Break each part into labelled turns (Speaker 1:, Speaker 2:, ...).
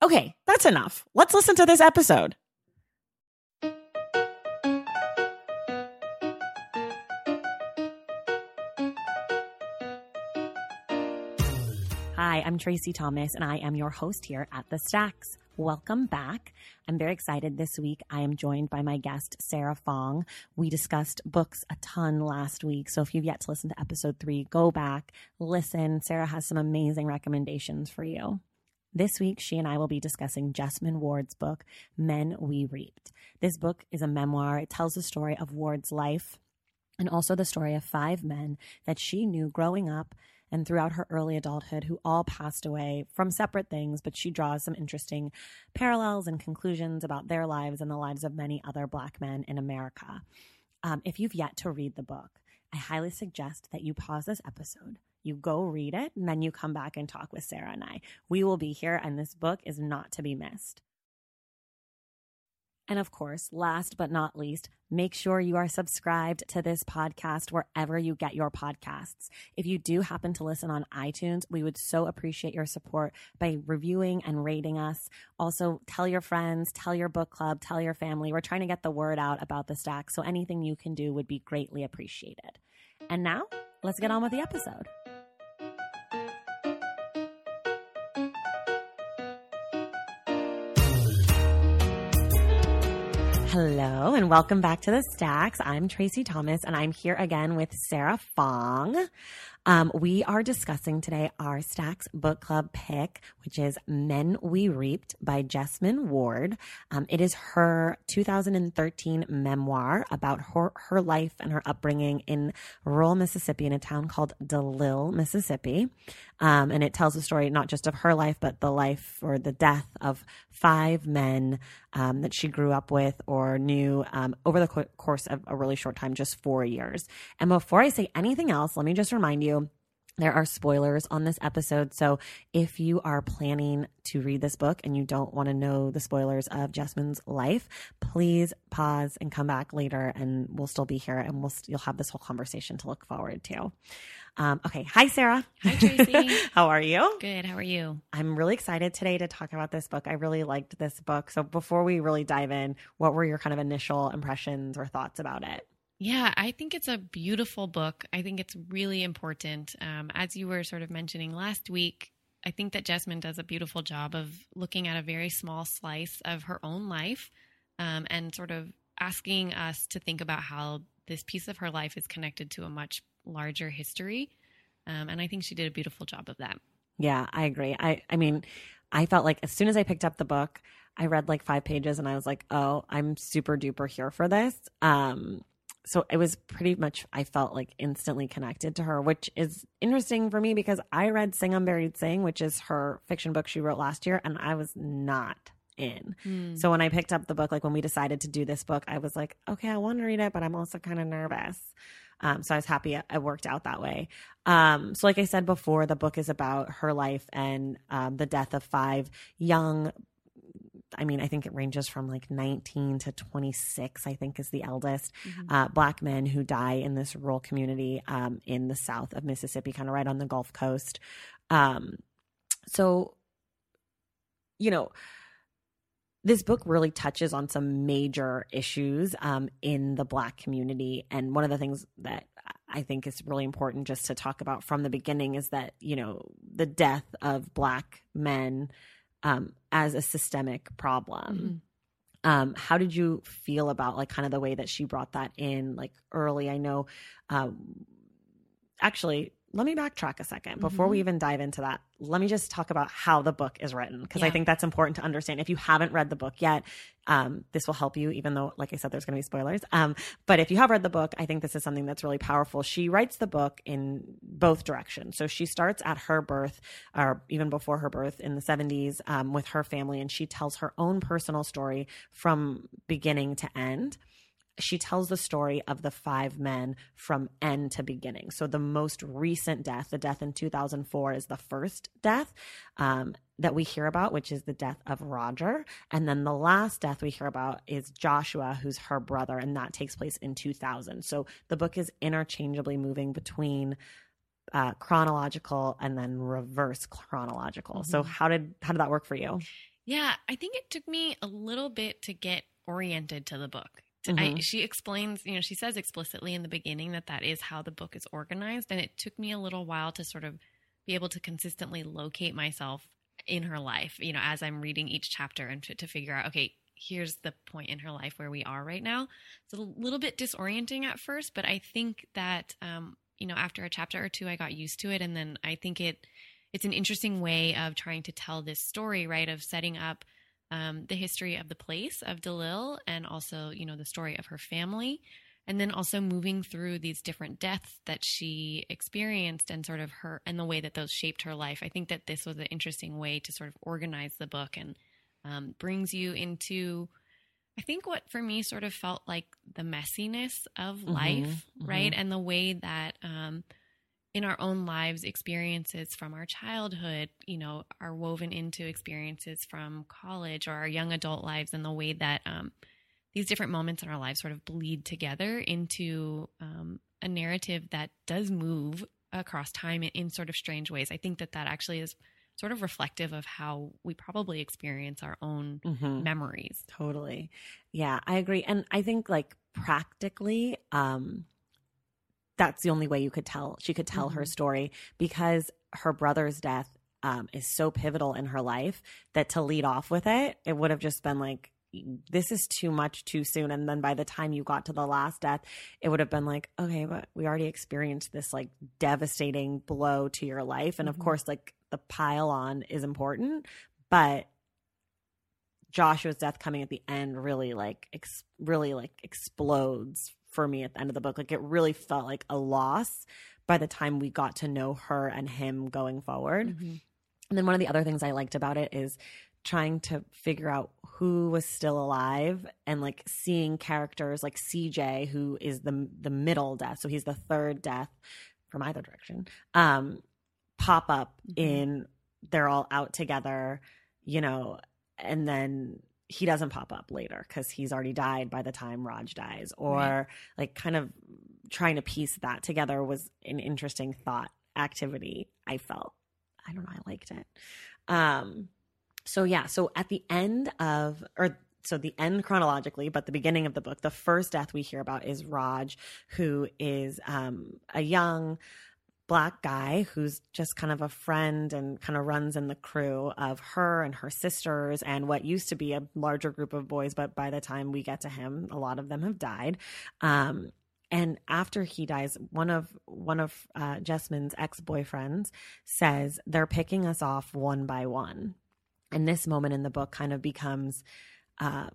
Speaker 1: Okay, that's enough. Let's listen to this episode. Hi, I'm Tracy Thomas, and I am your host here at The Stacks. Welcome back. I'm very excited this week. I am joined by my guest, Sarah Fong. We discussed books a ton last week. So if you've yet to listen to episode three, go back, listen. Sarah has some amazing recommendations for you. This week, she and I will be discussing Jesmyn Ward's book, Men We Reaped. This book is a memoir. It tells the story of Ward's life and also the story of five men that she knew growing up and throughout her early adulthood who all passed away from separate things, but she draws some interesting parallels and conclusions about their lives and the lives of many other Black men in America. Um, if you've yet to read the book, I highly suggest that you pause this episode, you go read it, and then you come back and talk with Sarah and I. We will be here, and this book is not to be missed. And of course, last but not least, make sure you are subscribed to this podcast wherever you get your podcasts. If you do happen to listen on iTunes, we would so appreciate your support by reviewing and rating us. Also, tell your friends, tell your book club, tell your family. We're trying to get the word out about the stack, so anything you can do would be greatly appreciated. And now, let's get on with the episode. Hello and welcome back to the Stacks. I'm Tracy Thomas and I'm here again with Sarah Fong. Um, we are discussing today our Stacks book club pick, which is Men We Reaped by Jesmyn Ward. Um, it is her 2013 memoir about her, her life and her upbringing in rural Mississippi in a town called DeLisle, Mississippi. Um, and it tells the story not just of her life, but the life or the death of five men um, that she grew up with or knew um, over the co- course of a really short time, just four years. And before I say anything else, let me just remind you there are spoilers on this episode. So if you are planning to read this book and you don't want to know the spoilers of Jesmyn's life, please pause and come back later and we'll still be here and we'll you'll have this whole conversation to look forward to. Um, okay. Hi, Sarah.
Speaker 2: Hi, Tracy.
Speaker 1: How are you?
Speaker 2: Good. How are you?
Speaker 1: I'm really excited today to talk about this book. I really liked this book. So before we really dive in, what were your kind of initial impressions or thoughts about it?
Speaker 2: Yeah, I think it's a beautiful book. I think it's really important. Um, as you were sort of mentioning last week, I think that Jesmyn does a beautiful job of looking at a very small slice of her own life um, and sort of asking us to think about how this piece of her life is connected to a much larger history. Um, and I think she did a beautiful job of that.
Speaker 1: Yeah, I agree. I, I mean, I felt like as soon as I picked up the book, I read like five pages and I was like, oh, I'm super duper here for this. Um, so it was pretty much I felt like instantly connected to her, which is interesting for me because I read Sing Unburied Sing, which is her fiction book she wrote last year, and I was not in. Mm. So when I picked up the book, like when we decided to do this book, I was like, okay, I want to read it, but I'm also kind of nervous. Um, so I was happy it worked out that way. Um, so, like I said before, the book is about her life and um, the death of five young I mean, I think it ranges from like 19 to 26, I think is the eldest, mm-hmm. uh, black men who die in this rural community um, in the south of Mississippi, kind of right on the Gulf Coast. Um, so, you know, this book really touches on some major issues um, in the black community. And one of the things that I think is really important just to talk about from the beginning is that, you know, the death of Black men um, as a systemic problem.
Speaker 2: Mm-hmm.
Speaker 1: Um, how did you feel about like kind of the way that she brought that in like early? I know, um, actually, let me backtrack a 2nd before
Speaker 2: Mhm.
Speaker 1: we even dive into that. Let me just talk about how the book is written because I think that's important to understand. If you haven't read the book yet, um, this will help you, even though, like I said, there's going to be spoilers. Um, but if you have read the book, I think this is something that's really powerful. She writes the book in both directions. So she starts at her birth, or even before her birth in the 70s, um, with her family, and she tells her own personal story from beginning to end she tells the story of the five men from end to beginning. So the most recent death, the death in 2004, is the first death um, that we hear about, which is the death of Roger. And then the last death we hear about is Joshua, who's her brother, and that takes place in 2000. So the book is interchangeably moving between uh, chronological and then reverse chronological. So
Speaker 2: Mhm.
Speaker 1: how did how did that work for you?
Speaker 2: Yeah, I think it took me a little bit to get oriented to the book. I,
Speaker 1: Mhm.
Speaker 2: she explains, you know, she says explicitly in the beginning that that is how the book is organized. And it took me a little while to sort of be able to consistently locate myself in her life, you know, as I'm reading each chapter and to, to figure out, okay, here's the point in her life where we are right now. It's a little bit disorienting at first, but I think that, um, you know, after a chapter or two, I got used to it. And then I think it, it's an interesting way of trying to tell this story, right? Of setting up um, the history of the place of DeLisle and also, you know, the story of her family. And then also moving through these different deaths that she experienced and sort of her and the way that those shaped her life. I think that this was an interesting way to sort of organize the book and um, brings you into, I think, what for me sort of felt like the messiness of
Speaker 1: Mhm,
Speaker 2: life, right?
Speaker 1: mhm.
Speaker 2: And the way that, um, in our own lives experiences from our childhood you know are woven into experiences from college or our young adult lives and the way that um, these different moments in our lives sort of bleed together into um, a narrative that does move across time in, in sort of strange ways i think that that actually is sort of reflective of how we probably experience our own
Speaker 1: Mhm.
Speaker 2: memories
Speaker 1: Totally. Yeah, I agree. And I think like practically, um, that's the only way you could tell she could tell her
Speaker 2: Mhm.
Speaker 1: story because her brother's death um, is so pivotal in her life that to lead off with it, it would have just been like this is too much too soon and then by the time you got to the last death it would have been like okay but we already experienced this like devastating blow to your life and of
Speaker 2: Mhm.
Speaker 1: course like the pile on is important but Joshua's death coming at the end really like ex- really like explodes for me at the end of the book. Like it really felt like a loss by the time we got to know her and him going forward.
Speaker 2: Mhm.
Speaker 1: And then one of the other things I liked about it is trying to figure out who was still alive and like seeing characters like CJ who is the the middle death. So he's the third death from either direction. Um pop up
Speaker 2: Mhm.
Speaker 1: in they're all out together, you know, and then he doesn't pop up later because he's already died by the time Raj dies, or
Speaker 2: Right.
Speaker 1: like kind of trying to piece that together was an interesting thought activity. I felt, I don't know, I liked it. Um, so yeah, so at the end of, or so the end chronologically, but the beginning of the book, the first death we hear about is Raj, who is um, a young black guy who's just kind of a friend and kind of runs in the crew of her and her sisters and what used to be a larger group of boys but by the time we get to him a lot of them have died. Um, and after he dies one of one of uh, Jesmyn's ex-boyfriends says they're picking us off one by one. And this moment in the book kind of becomes uh,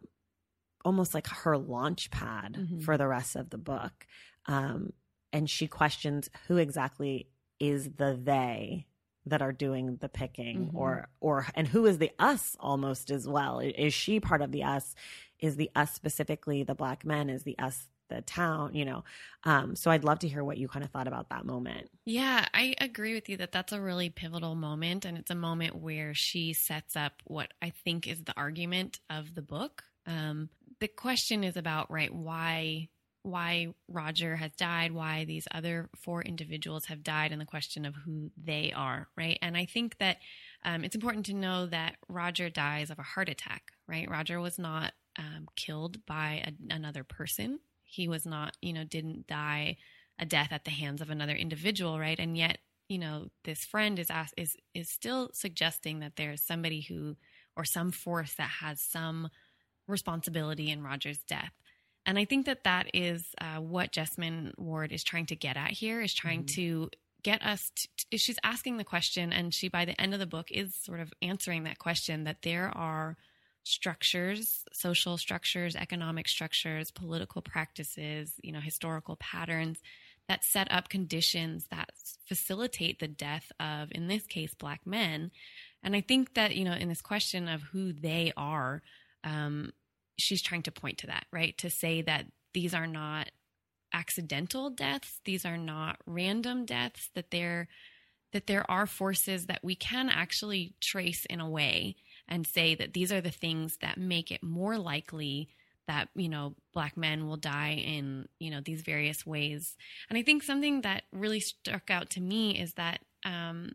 Speaker 1: almost like her launch pad
Speaker 2: Mhm.
Speaker 1: for the rest of the book. Um, and she questions who exactly is the they that are doing the picking
Speaker 2: Mhm.
Speaker 1: or or and who is the us almost as well is she part of the us is the us specifically the black men is the us the town you know um so i'd love to hear what you kind of thought about that moment
Speaker 2: Yeah, I agree with you that that's a really pivotal moment. And it's a moment where she sets up what I think is the argument of the book. Um, the question is about, right, why. Why Roger has died, why these other four individuals have died, and the question of who they are, right? And I think that um, it's important to know that Roger dies of a heart attack, right? Roger was not um, killed by a, another person. He was not, you know, didn't die a death at the hands of another individual, right? And yet, you know, this friend is asked, is is still suggesting that there's somebody who or some force that has some responsibility in Roger's death. And I think that that is uh, what Jesmyn Ward is trying to get at here is trying mm-hmm. to get us to, she's asking the question and she by the end of the book is sort of answering that question that there are structures social structures economic structures political practices you know historical patterns that set up conditions that facilitate the death of in this case black men and i think that you know in this question of who they are um, she's trying to point to that right? To say that these are not accidental deaths. These are not random deaths that there that there are forces that we can actually trace in a way and say that these are the things that make it more likely that you know black men will die in you know these various ways. And i think something that really struck out to me is that um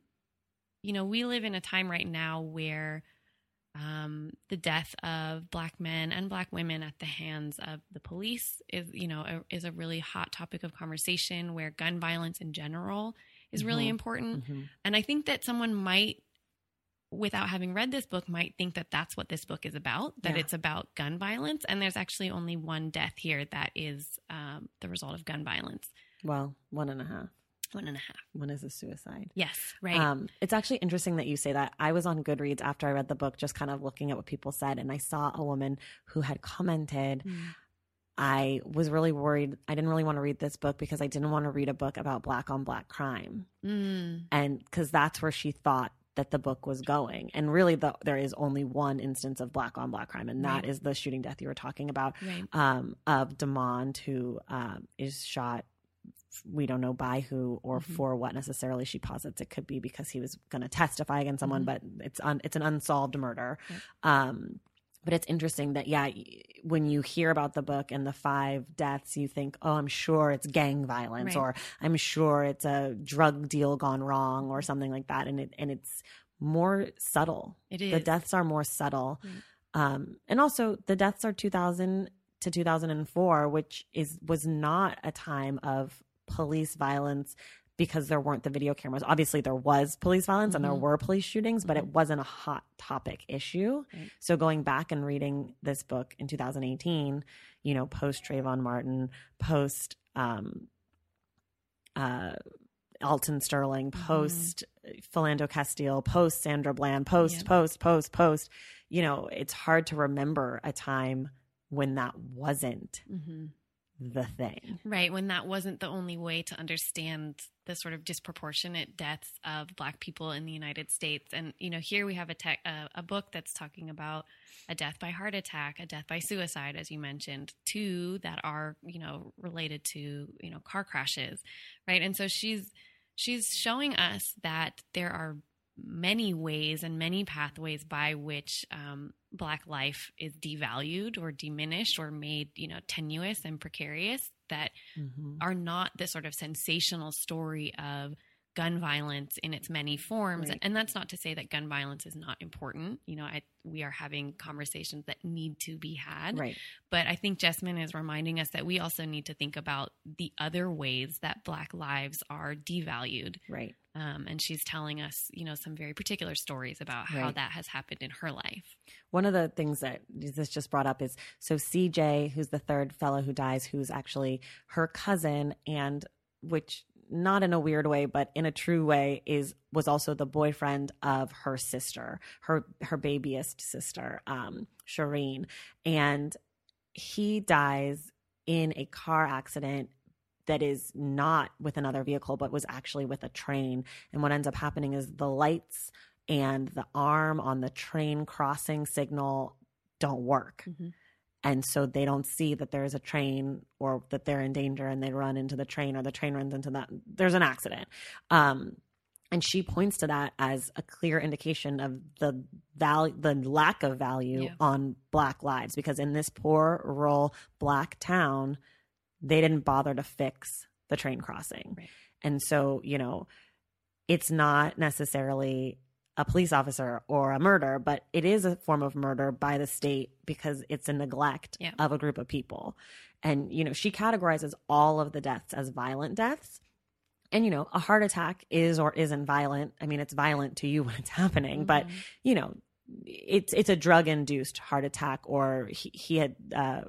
Speaker 2: you know we live in a time right now where um, the death of black men and black women at the hands of the police is you know a, is a really hot topic of conversation where gun violence in general is mm-hmm. really important mm-hmm. and i think that someone might without having read this book might think that that's what this book is about that yeah. it's about gun violence and there's actually only one death here that is um, the result of gun violence
Speaker 1: well one and a half
Speaker 2: one and a half.
Speaker 1: One is a suicide.
Speaker 2: Yes, right. Um,
Speaker 1: it's actually interesting that you say that. I was on Goodreads after I read the book, just kind of looking at what people said, and I saw a woman who had commented. Mm. I was really worried. I didn't really want to read this book because I didn't want to read a book about black on black crime. Mm. And because that's where she thought that the book was going. And really, the, there is only one instance of black on black crime, and that right. is the shooting death you were talking about right. um, of Demond, who um, is shot we don't know by who or mm-hmm. for what necessarily she posits it could be because he was going to testify against someone mm-hmm. but it's un, it's an unsolved murder um, but it's interesting that yeah when you hear about the book and the five deaths you think oh i'm sure it's gang violence right. or i'm sure it's a drug deal gone wrong or something like that and it and it's more subtle
Speaker 2: it is
Speaker 1: the deaths are more subtle um, and also the deaths are 2000 to 2004 which is was not a time of police violence because there weren't the video cameras. Obviously, there was police violence mm-hmm. and there mm-hmm. were police shootings, but it mm-hmm. wasn't a hot topic issue. Right. So, going back and reading this book in 2018, you know, post Trayvon Martin, post um, uh, Alton Sterling, mm-hmm. post mm-hmm. Philando Castile, post Sandra Bland, post, yeah. post, post, post, you know, it's hard to remember a time when that wasn't the thing.
Speaker 2: Right. When that wasn't the only way to understand the sort of disproportionate deaths of Black people in the United States. And, you know, here we have a, te- a, a, book that's talking about a death by heart attack, a death by suicide, as you mentioned, two that are, you know, related to, you know, car crashes. Right. And so she's, she's showing us that there are many ways and many pathways by which um, black life is devalued or diminished or made you know tenuous and precarious that mm-hmm. are not the sort of sensational story of gun violence in its many forms. Right. and that's not to say that gun violence is not important. You know I, we are having conversations that need to be had.
Speaker 1: Right.
Speaker 2: But i think jesmyn is reminding us that we also need to think about the other ways that black lives are devalued.
Speaker 1: Right
Speaker 2: um, and she's telling us you know some very particular stories about how right. that has happened in her life
Speaker 1: one of the things that this just brought up is so cj who's the third fellow who dies who's actually her cousin and which not in a weird way, but in a true way, is was also the boyfriend of her sister, her her babyest sister, um, Charine, and he dies in a car accident that is not with another vehicle, but was actually with a train. And what ends up happening is the lights and the arm on the train crossing signal don't work. Mm-hmm and so they don't see that there's a train or that they're in danger and they run into the train or the train runs into that there's an accident um, and she points to that as a clear indication of the value the lack of value yeah. on black lives because in this poor rural black town they didn't bother to fix the train crossing
Speaker 2: right.
Speaker 1: and so you know it's not necessarily a police officer or a murder, but it is a form of murder by the state because it's a neglect
Speaker 2: Yeah.
Speaker 1: of a group of people. And, you know, she categorizes all of the deaths as violent deaths. And, you know, a heart attack is or isn't violent. I mean, it's violent to you when it's happening, but,
Speaker 2: Mhm.
Speaker 1: you know, it's it's a drug induced heart attack or he, he had uh,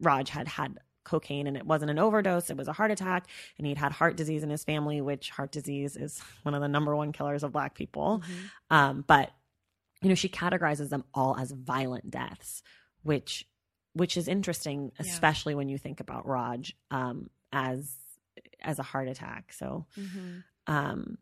Speaker 1: Raj had had cocaine and it wasn't an overdose it was a heart attack and he'd had heart disease in his family which heart disease is one of the number one killers of black people
Speaker 2: Mhm.
Speaker 1: um, but you know she categorizes them all as violent deaths which which is interesting
Speaker 2: Yeah.
Speaker 1: especially when you think about Raj um, as as a heart attack so
Speaker 2: Mhm.
Speaker 1: um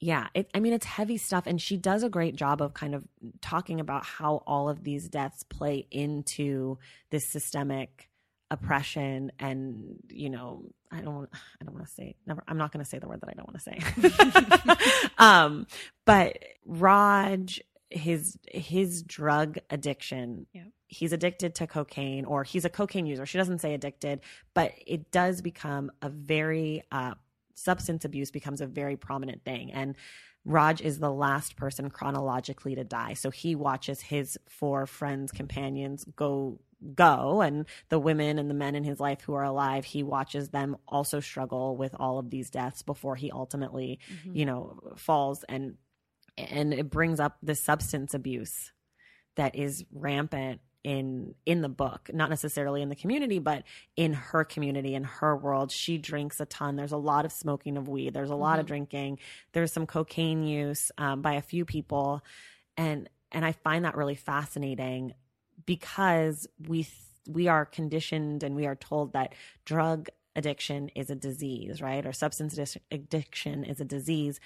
Speaker 1: yeah it, i mean it's heavy stuff and she does a great job of kind of talking about how all of these deaths play into this systemic oppression and you know i don't want i don't want to say never i'm not going to say the word that i don't want to say um but raj his his drug addiction
Speaker 2: Yeah.
Speaker 1: he's addicted to cocaine or he's a cocaine user she doesn't say addicted but it does become a very uh substance abuse becomes a very prominent thing and Raj is the last person chronologically to die. So he watches his four friends, companions go go and the women and the men in his life who are alive, he watches them also struggle with all of these deaths before he ultimately,
Speaker 2: Mhm.
Speaker 1: you know, falls. And and it brings up the substance abuse that is rampant in in the book not necessarily in the community but in her community in her world. She drinks a ton. There's a lot of smoking of weed. There's a lot of
Speaker 2: Mhm.
Speaker 1: drinking. There's some cocaine use um, by a few people. And and i find that really fascinating because we we are conditioned and we are told that drug addiction is a disease right or substance addiction is a disease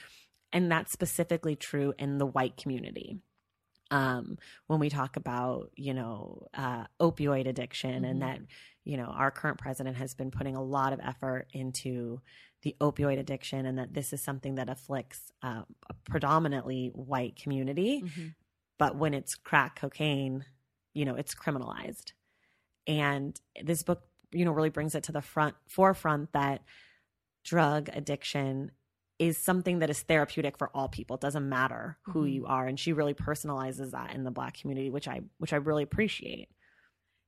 Speaker 1: and that's specifically true in the white community um, when we talk about you know uh, opioid addiction
Speaker 2: Mhm.
Speaker 1: and that you know our current president has been putting a lot of effort into the opioid addiction and that this is something that afflicts uh, a predominantly white community
Speaker 2: Mhm.
Speaker 1: but when it's crack cocaine you know it's criminalized and this book you know really brings it to the front forefront that drug addiction is something that is therapeutic for all people it doesn't matter who
Speaker 2: Mhm.
Speaker 1: you are and she really personalizes that in the black community which i which i really appreciate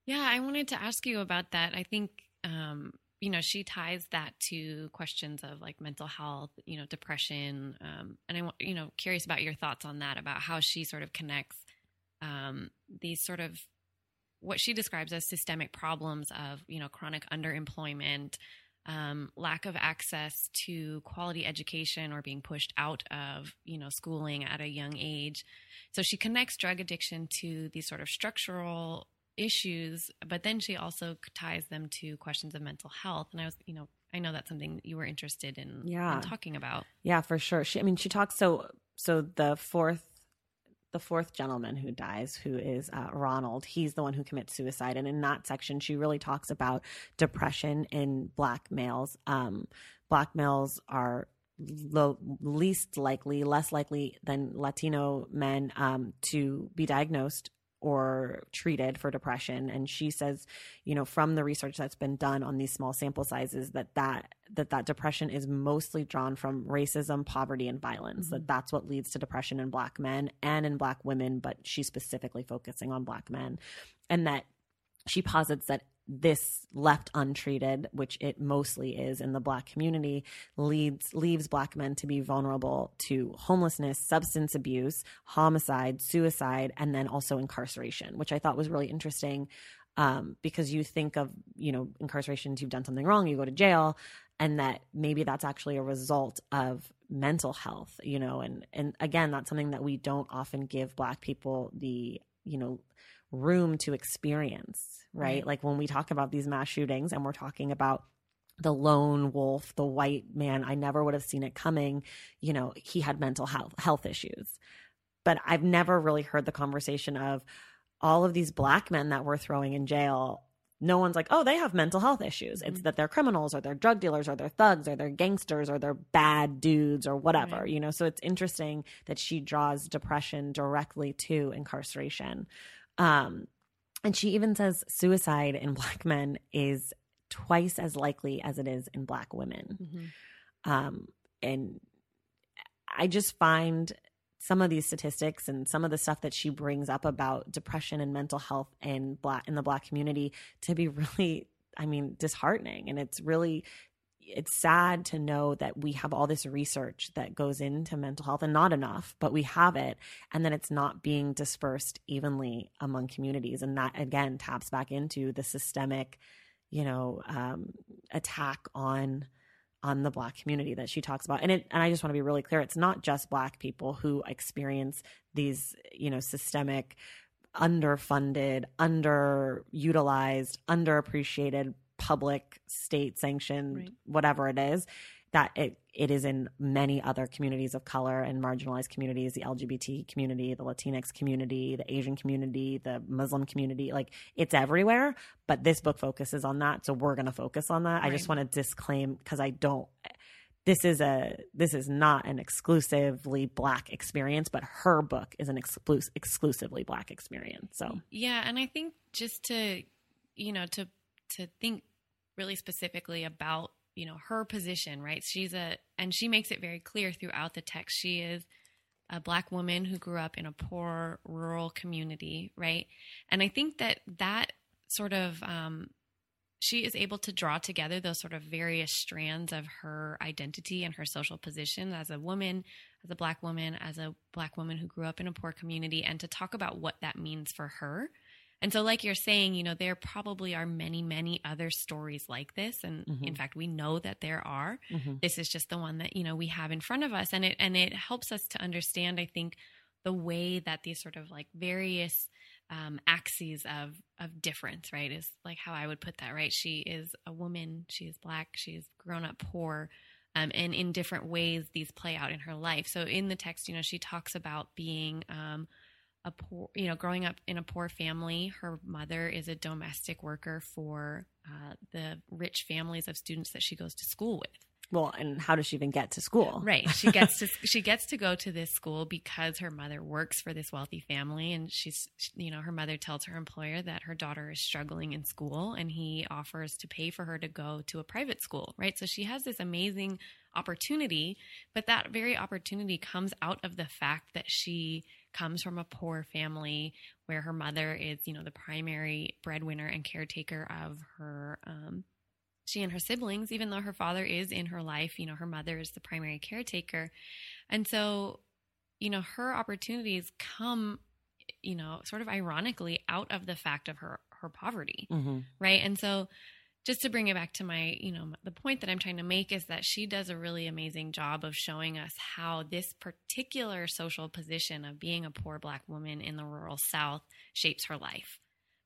Speaker 2: Yeah, I wanted to ask you about that. I think, um, you know, she ties that to questions of like mental health, you know, depression. Um, and I, wa- you know, curious about your thoughts on that, about how she sort of connects um, these sort of what she describes as systemic problems of, you know, chronic underemployment, um, lack of access to quality education or being pushed out of, you know, schooling at a young age. So she connects drug addiction to these sort of structural issues, but then she also ties them to questions of mental health. And I was, you know, I know that's something you were interested in,
Speaker 1: Yeah.
Speaker 2: in talking about.
Speaker 1: yeah for sure she i mean she talks so so the fourth the fourth gentleman who dies who is uh, ronald. He's the one who commits suicide. And in that section she really talks about depression in black males. Um black males are the least likely less likely than latino men um to be diagnosed or treated for depression. And she says you know from the research that's been done on these small sample sizes that that that that depression is mostly drawn from racism poverty and violence that mm-hmm. that's what leads to depression in black men and in black women but she's specifically focusing on black men. And that she posits that this left untreated which it mostly is in the black community leads leaves black men to be vulnerable to homelessness substance abuse homicide suicide and then also incarceration which i thought was really interesting um, because you think of you know incarcerations you've done something wrong you go to jail and that maybe that's actually a result of mental health you know and and again that's something that we don't often give black people the you know room to experience right,
Speaker 2: Right.
Speaker 1: like when we talk about these mass shootings and we're talking about the lone wolf the white man i never would have seen it coming you know he had mental health health issues but i've never really heard the conversation of all of these black men that we're throwing in jail no one's like, oh, they have mental health issues. It's
Speaker 2: Mhm.
Speaker 1: that they're criminals or they're drug dealers or they're thugs or they're gangsters or they're bad dudes or whatever,
Speaker 2: Right.
Speaker 1: you know? So it's interesting that she draws depression directly to incarceration. Um, and she even says suicide in black men is twice as likely as it is in black women
Speaker 2: Mhm.
Speaker 1: um, and I just find some of these statistics and some of the stuff that she brings up about depression and mental health in black in the black community to be really I mean disheartening and it's really it's sad to know that we have all this research that goes into mental health and not enough, but we have it, and then it's not being dispersed evenly among communities. And that again taps back into the systemic, you know, um, attack on on the black community that she talks about and it and I just want to be really clear it's not just black people who experience these you know systemic underfunded underutilized underappreciated public state sanctioned right. whatever it is that it, it is in many other communities of color and marginalized communities the lgbt community the latinx community the asian community the muslim community like it's everywhere but this book focuses on that so we're going to focus on that right. i just want to disclaim because i don't this is a this is not an exclusively black experience but her book is an exclus- exclusively black experience so
Speaker 2: yeah and i think just to you know to to think really specifically about you know her position right? She's a and she makes it very clear throughout the text. She is a black woman who grew up in a poor rural community right? And i think that that sort of um, she is able to draw together those sort of various strands of her identity and her social position as a woman as a black woman as a black woman who grew up in a poor community and to talk about what that means for her and so, like you're saying, you know, there probably are many, many other stories like this. And mm-hmm. in fact, we know that there are. Mm-hmm. This is just the one that, you know, we have in front of us. And it and it helps us to understand, I think, the way that these sort of like various um, axes of of difference, right, is like how I would put that, right? She is a woman, she is black, she's grown up poor. Um, and in different ways, these play out in her life. So in the text, you know, she talks about being um, a poor, you know, growing up in a poor family. Her mother is a domestic worker for uh, the rich families of students that she goes to school with.
Speaker 1: Well, and how does she even get to school?
Speaker 2: Right. She gets to she gets to go to this school because her mother works for this wealthy family and she's you know, her mother tells her employer that her daughter is struggling in school and he offers to pay for her to go to a private school, right? So she has this amazing opportunity, but that very opportunity comes out of the fact that she comes from a poor family where her mother is, you know, the primary breadwinner and caretaker of her um, she and her siblings, even though her father is in her life, you know, her mother is the primary caretaker. And so, you know, her opportunities come, you know, sort of ironically out of the fact of her her poverty. Mm-hmm. Right? And so just to bring it back to my, you know, the point that I'm trying to make is that she does a really amazing job of showing us how this particular social position of being a poor black woman in the rural South shapes her life.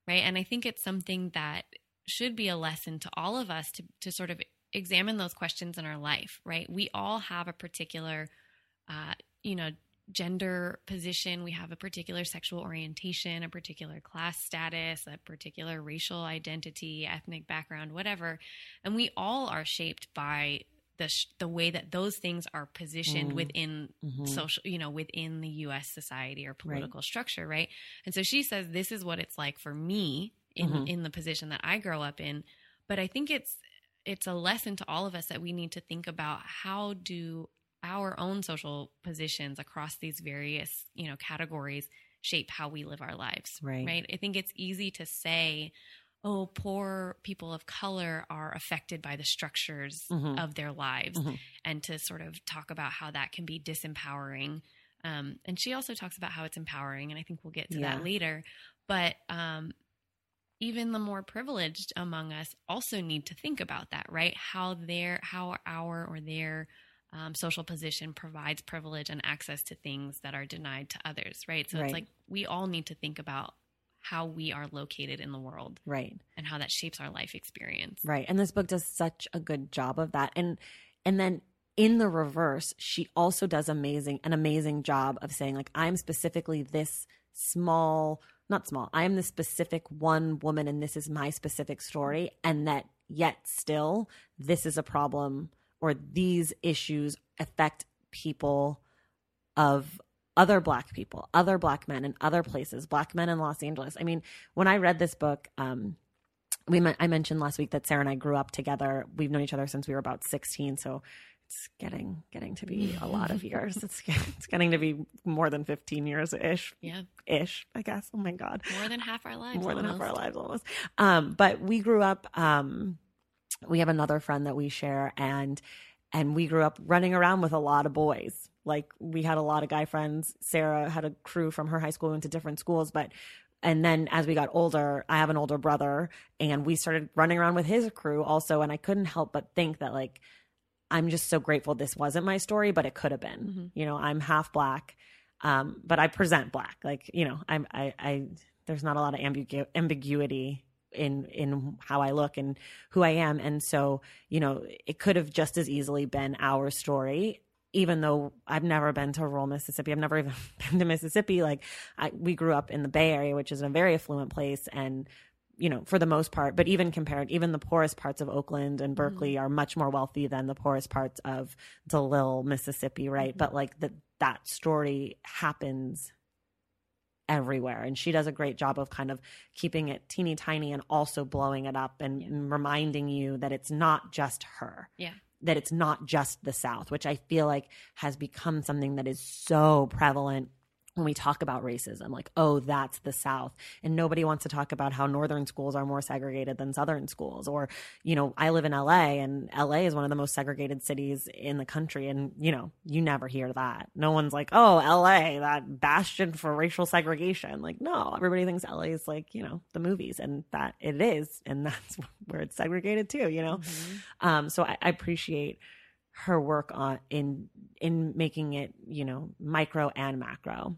Speaker 2: Right. And I think it's something that should be a lesson to all of us to, to sort of examine those questions in our life. Right. We all have a particular, uh, you know, gender position, we have a particular sexual orientation, a particular class status, a particular racial identity, ethnic background, whatever. And we all are shaped by the sh- the way that those things are positioned mm. within mm-hmm. social, you know, within the US society or political right. structure, right? And so she says this is what it's like for me in mm-hmm. in the position that I grow up in, but I think it's it's a lesson to all of us that we need to think about how do our own social positions across these various, you know, categories shape how we live our lives.
Speaker 1: Right.
Speaker 2: Right. I think it's easy to say, oh, poor people of color are affected by the structures mm-hmm. of their lives, mm-hmm. and to sort of talk about how that can be disempowering. Um, and she also talks about how it's empowering, and I think we'll get to yeah. that later. But um, even the more privileged among us also need to think about that, right? How their, how our or their um, social position provides privilege and access to things that are denied to others, right? So right. it's like we all need to think about how we are located in the world.
Speaker 1: Right.
Speaker 2: And how that shapes our life experience.
Speaker 1: Right. And this book does such a good job of that. And and then in the reverse, she also does amazing an amazing job of saying like I'm specifically this small, not small. I am the specific one woman and this is my specific story and that yet still this is a problem or these issues affect people of other black people, other black men in other places, black men in Los Angeles. I mean, when I read this book, um, we I mentioned last week that Sarah and I grew up together. We've known each other since we were about 16, so it's getting getting to be a lot of years. It's it's getting to be more than fifteen years ish.
Speaker 2: Yeah,
Speaker 1: ish. I guess. Oh my god,
Speaker 2: more than half our lives.
Speaker 1: More
Speaker 2: almost.
Speaker 1: than half our lives almost. Um, but we grew up. Um, we have another friend that we share, and and we grew up running around with a lot of boys. Like we had a lot of guy friends. Sarah had a crew from her high school, went to different schools, but and then as we got older, I have an older brother, and we started running around with his crew also. And I couldn't help but think that like I'm just so grateful this wasn't my story, but it could have been. Mm-hmm. You know, I'm half black, um, but I present black. Like, you know, I'm I, I there's not a lot of ambigu- ambiguity in in how I look and who I am, and so you know, it could have just as easily been our story. Even though I've never been to rural Mississippi, I've never even been to Mississippi. Like, I, we grew up in the Bay Area, which is a very affluent place, and you know, for the most part, but even compared, even the poorest parts of Oakland and Berkeley mm-hmm. are much more wealthy than the poorest parts of DeLisle, Mississippi, right? Mm-hmm. But like that, that story happens everywhere. And she does a great job of kind of keeping it teeny tiny and also blowing it up and, yeah. reminding you that it's not just her.
Speaker 2: Yeah.
Speaker 1: That it's not just the South, which I feel like has become something that is so prevalent when we talk about racism, like, oh, that's the South. And nobody wants to talk about how Northern schools are more segregated than Southern schools. Or, you know, I live in LA and LA is one of the most segregated cities in the country. And, you know, you never hear that. No one's like, oh, LA, that bastion for racial segregation. Like, no, everybody thinks LA is like, you know, the movies and that it is. And that's where it's segregated too, you know? Mm-hmm. Um, so I, I appreciate her work on in in making it you know micro and macro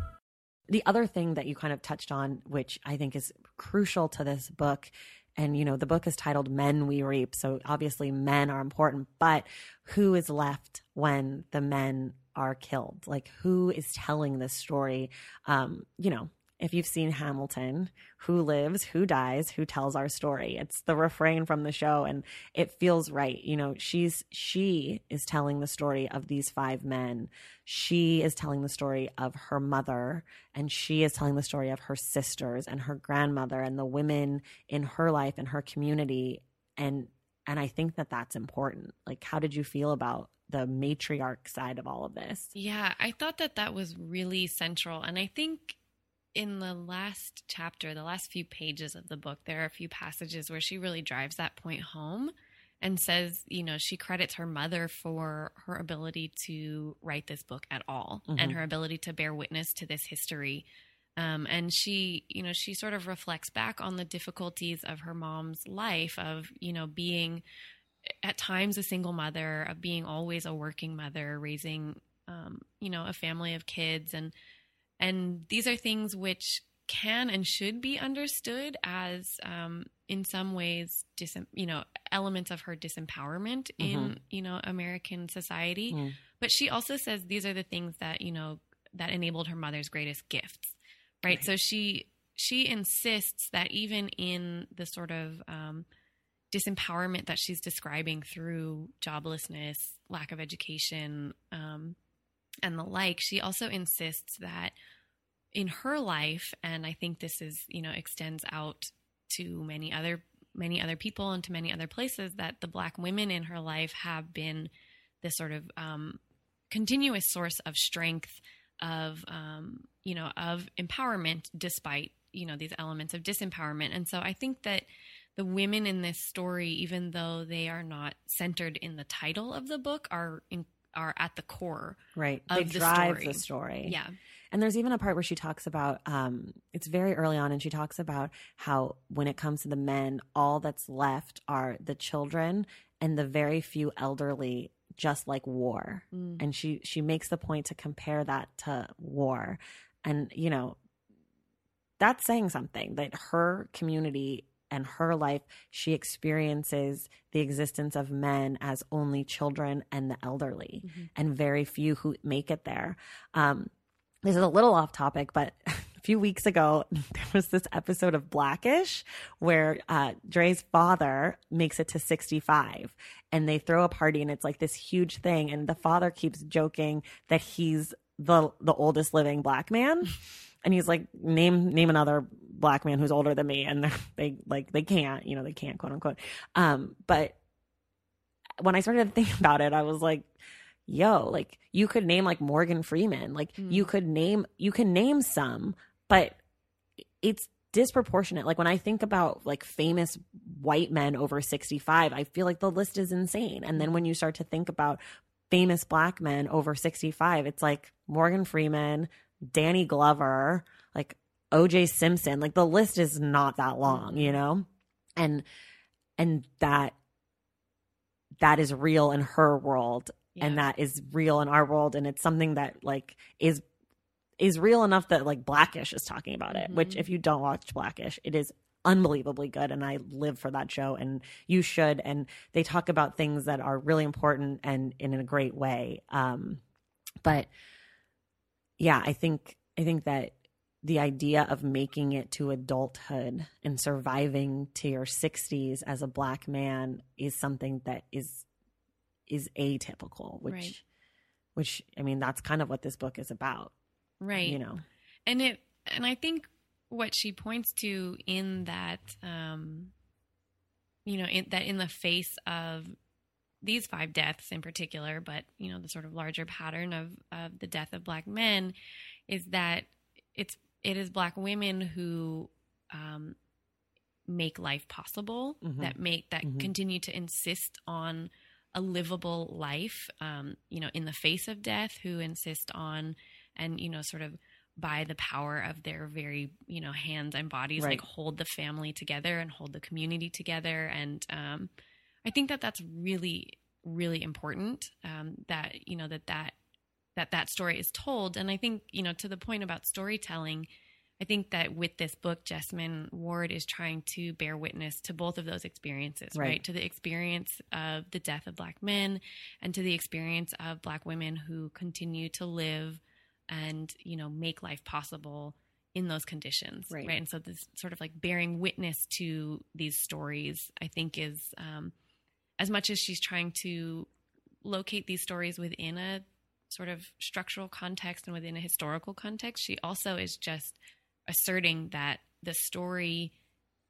Speaker 1: the other thing that you kind of touched on, which I think is crucial to this book, and you know, the book is titled Men We Reap. So obviously men are important, but who is left when the men are killed? Like who is telling this story? Um, you know, if you've seen Hamilton, who lives, who dies, who tells our story. It's the refrain from the show and it feels right. You know, she's she is telling the story of these five men. She is telling the story of her mother and she is telling the story of her sisters and her grandmother and the women in her life and her community and and I think that that's important. Like how did you feel about the matriarch side of all of this?
Speaker 2: Yeah, I thought that that was really central and I think in the last chapter, the last few pages of the book, there are a few passages where she really drives that point home and says, you know, she credits her mother for her ability to write this book at all
Speaker 1: Mm-hmm.
Speaker 2: and her ability to bear witness to this history. Um, and she, you know, she sort of reflects back on the difficulties of her mom's life of, you know, being at times a single mother, of being always a working mother, raising, um, you know, a family of kids and and these are things which can and should be understood as um, in some ways dis- you know elements of her disempowerment in you know american society.
Speaker 1: Mm.
Speaker 2: but she also says these are the things that you know that enabled her mother's greatest gifts right, so she she insists that even in the sort of um, disempowerment that she's describing through joblessness lack of education um, and the like she also insists that in her life and i think this is you know extends out to many other many other people and to many other places that the black women in her life have been this sort of um, continuous source of strength of um, you know of empowerment despite you know these elements of disempowerment. And so i think that the women in this story even though they are not centered in the title of the book are in are at the core
Speaker 1: Right. They
Speaker 2: the
Speaker 1: drive
Speaker 2: story.
Speaker 1: the story.
Speaker 2: yeah
Speaker 1: And there's even a part where she talks about um it's very early on and she talks about how when it comes to the men, all that's left are the children and the very few elderly just like war.
Speaker 2: Mm.
Speaker 1: And she she makes the point to compare that to war. And you know, that's saying something that her community and her life, she experiences the existence of men as only children and the elderly, and very few who make it there. Um, this is a little off topic, but a few weeks ago, there was this episode of Blackish where uh, Dre's father makes it to 65 and they throw a party and it's like this huge thing. And the father keeps joking that he's the, the oldest living black man. And he's like, name, name another black man who's older than me. And they're- they like, they can't, you know, they can't quote unquote. Um, but when I started to think about it, I was like, yo, like you could name like Morgan Freeman, like you could name you can name some, but it's disproportionate. Like when I think about like famous white men over 65, I feel like the list is insane. And then when you start to think about famous black men over 65, it's like Morgan Freeman, Danny Glover, like OJ Simpson, like the list is not that long, you know? And and that that is real in her world. And that is real in our world. And it's something that like is is real enough that like blackish is talking about it which
Speaker 2: Mhm.
Speaker 1: if you don't watch blackish it is unbelievably good. And i live for that show and you should. And they talk about things that are really important and in a great way. Um but yeah i think i think that the idea of making it to adulthood and surviving to your 60s as a black man is something that is is atypical which
Speaker 2: Right.
Speaker 1: which i mean that's kind of what this book is about
Speaker 2: right
Speaker 1: you know
Speaker 2: and it and i think what she points to in that um you know in, that in the face of these five deaths in particular but you know the sort of larger pattern of of the death of black men is that it's it is black women who um make life possible
Speaker 1: Mhm.
Speaker 2: that make that
Speaker 1: Mhm.
Speaker 2: continue to insist on a livable life um you know in the face of death who insist on and you know sort of by the power of their very you know hands and bodies
Speaker 1: Right.
Speaker 2: like hold the family together and hold the community together and um i think that that's really really important um that you know that that that that story is told and i think you know to the point about storytelling i think that with this book Jesmyn Ward is trying to bear witness to both of those experiences
Speaker 1: Right.
Speaker 2: right, to the experience of the death of black men and to the experience of black women who continue to live and you know make life possible in those conditions,
Speaker 1: Right.
Speaker 2: And so this sort of like bearing witness to these stories, I think, is um, as much as she's trying to locate these stories within a sort of structural context and within a historical context, she also is just asserting that the story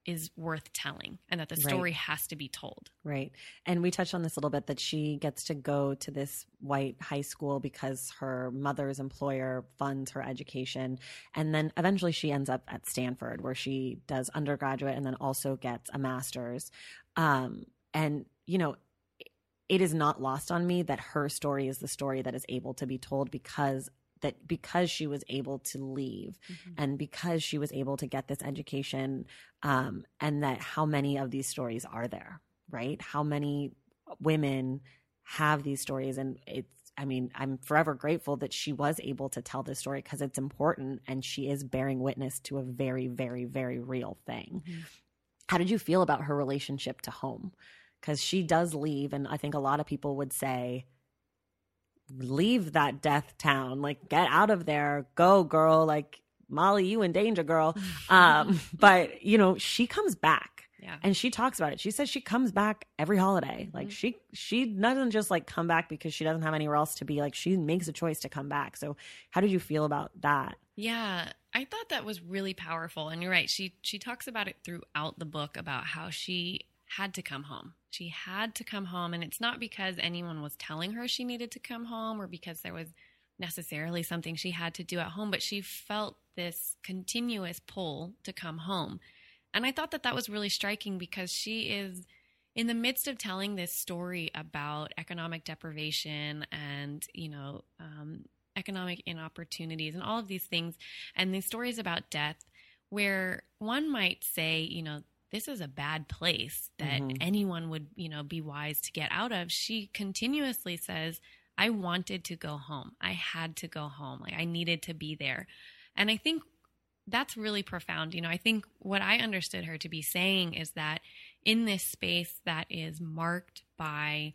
Speaker 2: is worth telling and that the
Speaker 1: Right.
Speaker 2: story has to be told.
Speaker 1: Right. And we touched on this a little bit that she gets to go to this white high school because her mother's employer funds her education. And then eventually she ends up at Stanford where she does undergraduate and then also gets a master's. Um, and, you know, it is not lost on me that her story is the story that is able to be told because that because she was able to leave and because she was able to get this education um, and that how many of these stories are there right? How many women have these stories? And it's i mean i'm forever grateful that she was able to tell this story because it's important and she is bearing witness to a very very very real thing. How did you feel about her relationship to home because she does leave and i think a lot of people would say leave that death town like get out of there go girl like molly you in danger girl um but you know she comes back
Speaker 2: Yeah.
Speaker 1: and she talks about it she says she comes back every holiday like
Speaker 2: Mhm.
Speaker 1: she she doesn't just like come back because she doesn't have anywhere else to be like she makes a choice to come back so how did you feel about that
Speaker 2: Yeah, I thought that was really powerful. And you're right. She she talks about it throughout the book about how she had to come home. She had to come home and it's not because anyone was telling her she needed to come home or because there was necessarily something she had to do at home, but she felt this continuous pull to come home. And I thought that that was really striking because she is in the midst of telling this story about economic deprivation and, you know, um, economic inopportunities and all of these things, and these stories about death, where one might say, you know, this is a bad place that
Speaker 1: Mhm.
Speaker 2: anyone would, you know, be wise to get out of. She continuously says, I wanted to go home. I had to go home. Like I needed to be there. And I think that's really profound. You know, I think what I understood her to be saying is that in this space that is marked by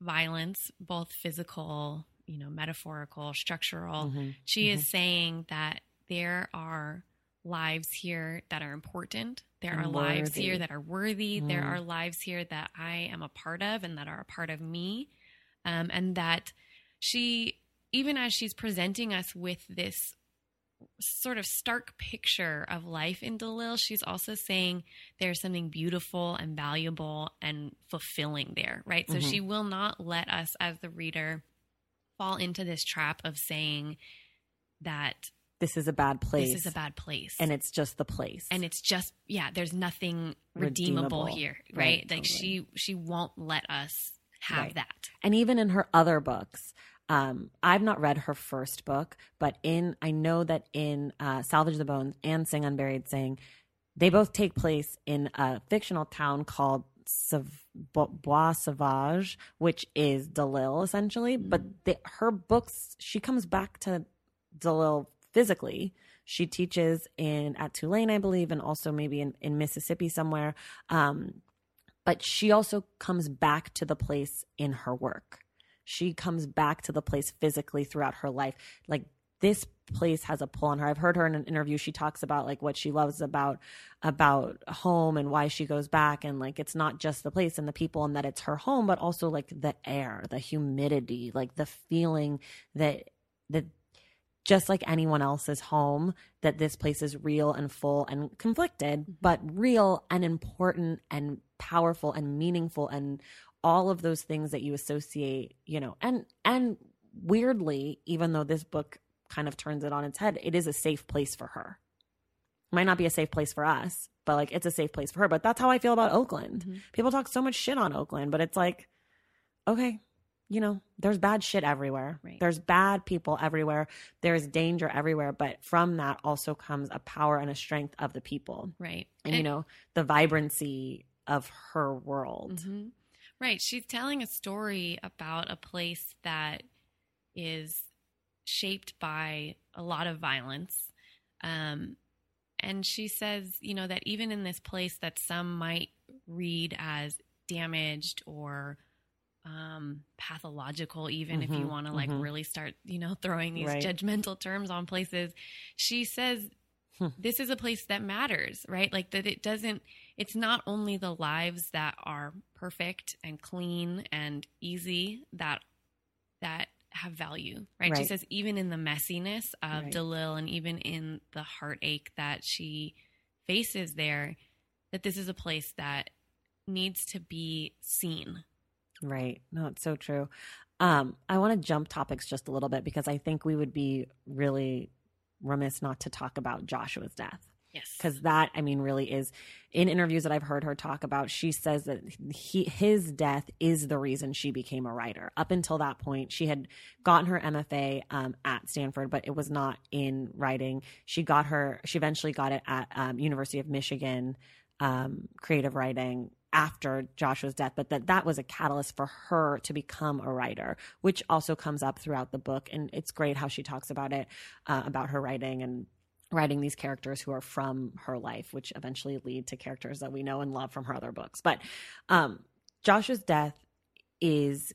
Speaker 2: violence, both physical, you know, metaphorical, structural,
Speaker 1: Mhm.
Speaker 2: she is saying that there are lives here that are important. There are lives here that are worthy. There
Speaker 1: Mm.
Speaker 2: are lives here that I am a part of and that are a part of me. Um, and that she, even as she's presenting us with this sort of stark picture of life in DeLisle, she's also saying there's something beautiful and valuable and fulfilling there, right? So
Speaker 1: Mhm.
Speaker 2: she will not let us as the reader fall into this trap of saying that
Speaker 1: this is a bad place
Speaker 2: this is a bad place.
Speaker 1: and it's just the place
Speaker 2: and it's just yeah, there's nothing
Speaker 1: Redeemable.
Speaker 2: redeemable, here,
Speaker 1: Right,
Speaker 2: right? like
Speaker 1: totally.
Speaker 2: she she won't let us have
Speaker 1: Right.
Speaker 2: that.
Speaker 1: and even in her other books um, i've not read her first book but in i know that in uh, salvage the bones and sing unburied sing they both take place in a fictional town called Sav- bois sauvage which is DeLisle essentially but the, her books she comes back to DeLisle physically she teaches in at tulane i believe and also maybe in, in mississippi somewhere um, but she also comes back to the place in her work. She comes back to the place physically throughout her life. Like this place has a pull on her. I've heard her in an interview. She talks about like what she loves about about home and why she goes back and like it's not just the place and the people and that it's her home, but also like the air, the humidity, like the feeling that that just like anyone else's home, that this place is real and full and conflicted, but real and important and powerful and meaningful and all of those things that you associate, you know, and and weirdly, even though this book kind of turns it on its head, it is a safe place for her. Might not be a safe place for us, but like it's a safe place for her. But that's how I feel about Oakland.
Speaker 2: Mm-hmm.
Speaker 1: People talk so much shit on Oakland, but it's like, okay, you know, there's bad shit everywhere.
Speaker 2: Right.
Speaker 1: There's bad people everywhere. There's danger everywhere. But from that also comes a power and a strength of the people.
Speaker 2: Right.
Speaker 1: And, you know, the vibrancy of her world.
Speaker 2: Mhm. Right. She's telling a story about a place that is shaped by a lot of violence. Um, and she says, you know, that even in this place that some might read as damaged or um, pathological, even if you
Speaker 1: Mhm,
Speaker 2: want to like
Speaker 1: mhm.
Speaker 2: really start, you know, throwing these
Speaker 1: Right.
Speaker 2: judgmental terms on places. She says
Speaker 1: Hmm.
Speaker 2: this is a place that matters, right? Like that it doesn't, it's not only the lives that are perfect and clean and easy that, that have value, right? She says even in the messiness of
Speaker 1: Right.
Speaker 2: DeLisle and even in the heartache that she faces there, that this is a place that needs to be seen.
Speaker 1: Right. No, it's so true. Um, I want to jump topics just a little bit because I think we would be really remiss not to talk about Joshua's death.
Speaker 2: Yes.
Speaker 1: Because that, I mean, really is in interviews that I've heard her talk about. She says that he, his death is the reason she became a writer. Up until that point, she had gotten her MFA um, at Stanford, but it was not in writing. She got her. She eventually got it at um, University of Michigan, um, creative writing after Joshua's death, but that that was a catalyst for her to become a writer, which also comes up throughout the book, and it's great how she talks about it, uh, about her writing and writing these characters who are from her life, which eventually lead to characters that we know and love from her other books. But um, Joshua's death is.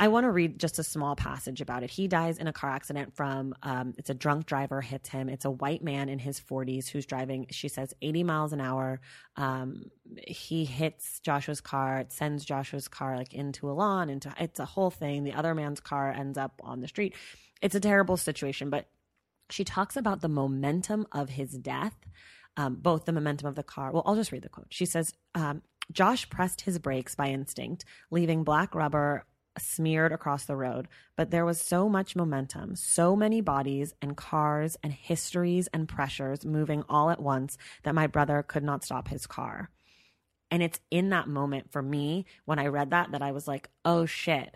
Speaker 1: I want to read just a small passage about it. He dies in a car accident from, um, it's a drunk driver hits him. It's a white man in his 40s who's driving, she says, 80 miles an hour. Um, he hits Joshua's car, it sends Joshua's car like into a lawn, into, it's a whole thing. The other man's car ends up on the street. It's a terrible situation, but she talks about the momentum of his death, um, both the momentum of the car. Well, I'll just read the quote. She says, um, Josh pressed his brakes by instinct, leaving black rubber smeared across the road. But there was so much momentum, so many bodies and cars and histories and pressures moving all at once that my brother could not stop his car. And it's in that moment for me when I read that that I was like, oh shit,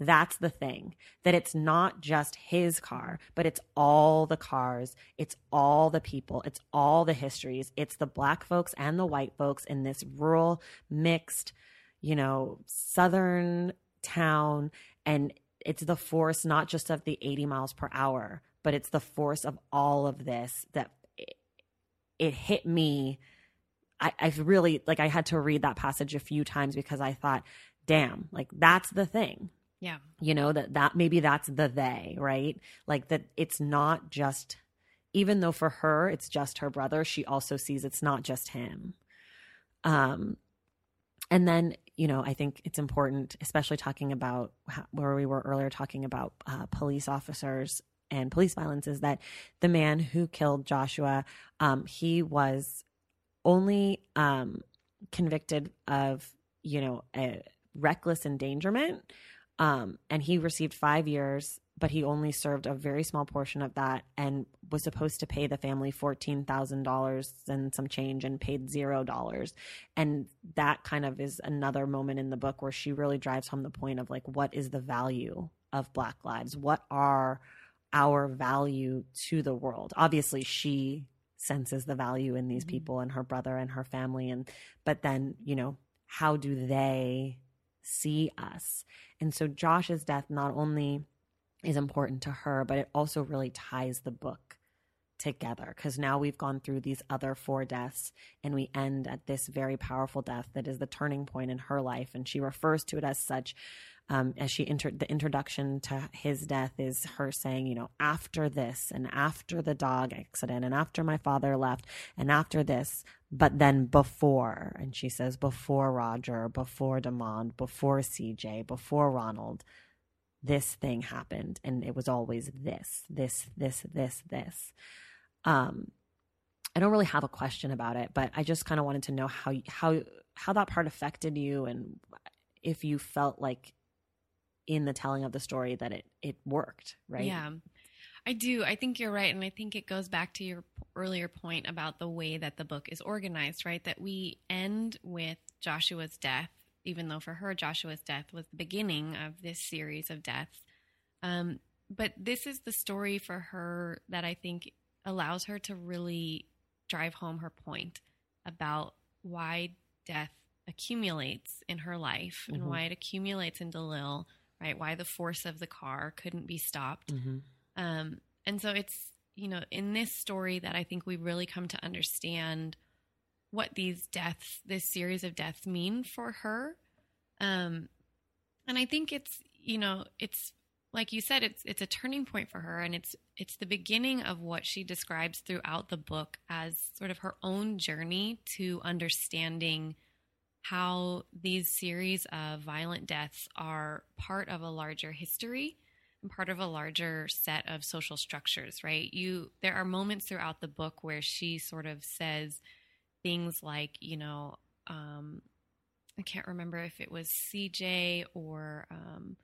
Speaker 1: that's the thing. That it's not just his car, but it's all the cars, it's all the people, it's all the histories, it's the black folks and the white folks in this rural, mixed, you know, southern town. And it's the force not just of the 80 miles per hour, but it's the force of all of this that it, it hit me. I, I really like I had to read that passage a few times because I thought, damn, like that's the thing
Speaker 2: Yeah.
Speaker 1: you know that that maybe that's the they right like that it's not just even though for her it's just her brother she also sees it's not just him um and then you know i think it's important especially talking about how, where we were earlier talking about uh, police officers and police violence is that the man who killed joshua um he was only um convicted of you know reckless endangerment um, and he received five years, but he only served a very small portion of that and was supposed to pay the family fourteen thousand dollars and some change, and paid zero dollars. And that kind of is another moment in the book where she really drives home the point of like, what is the value of Black lives? What are our value to the world? Obviously, she senses the value in these
Speaker 2: Mhm.
Speaker 1: people and her brother and her family, and but then you know, how do they? see us. And so Josh's death not only is important to her, but it also really ties the book together because now we've gone through these other four deaths and we end at this very powerful death that is the turning point in her life. And she refers to it as such. Um, as she entered the introduction to his death is her saying, you know, after this and after the dog accident and after my father left and after this, but then before, and she says, before Roger, before Demond, before CJ, before Ronald, this thing happened. And it was always this, this, this, this, this. Um, I don't really have a question about it, but I just kind of wanted to know how, how, how that part affected you and if you felt like in the telling of the story that it, it worked, right?
Speaker 2: Yeah. I do. I think you're right. And I think it goes back to your earlier point about the way that the book is organized, right? That we end with Joshua's death, even though for her, Joshua's death was the beginning of this series of deaths. Um, but this is the story for her that I think allows her to really drive home her point about why death accumulates in her life
Speaker 1: Mhm.
Speaker 2: and why it accumulates in DeLisle, right? Why the force of the car couldn't be stopped.
Speaker 1: Mm-hmm.
Speaker 2: Um, and so it's, you know, in this story that I think we really come to understand what these deaths, this series of deaths mean for her. Um, and I think it's you know it's like you said it's it's a turning point for her and it's it's the beginning of what she describes throughout the book as sort of her own journey to understanding how these series of violent deaths are part of a larger history and part of a larger set of social structures right you there are moments throughout the book where she sort of says things like you know um i can't remember if it was cj or um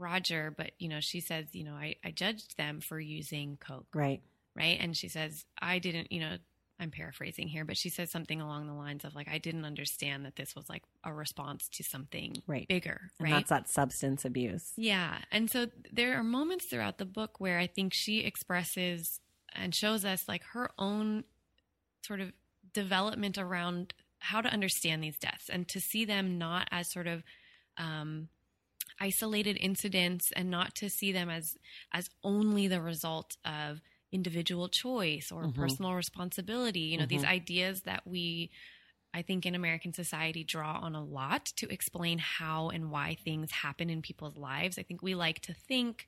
Speaker 2: Roger, but you know, she says, you know, I, I judged them for using Coke.
Speaker 1: Right.
Speaker 2: Right. And she says, I didn't, you know, I'm paraphrasing here, but she says something along the lines of like, I didn't understand that this was like a response to something
Speaker 1: Right.
Speaker 2: bigger.
Speaker 1: And
Speaker 2: right.
Speaker 1: that's that substance abuse.
Speaker 2: Yeah. And so there are moments throughout the book where I think she expresses and shows us like her own sort of development around how to understand these deaths and to see them not as sort of um, isolated incidents and not to see them as as only the result of individual choice or
Speaker 1: Mhm.
Speaker 2: personal responsibility you know these
Speaker 1: Mhm.
Speaker 2: ideas that we i think in american society draw on a lot to explain how and why things happen in people's lives i think we like to think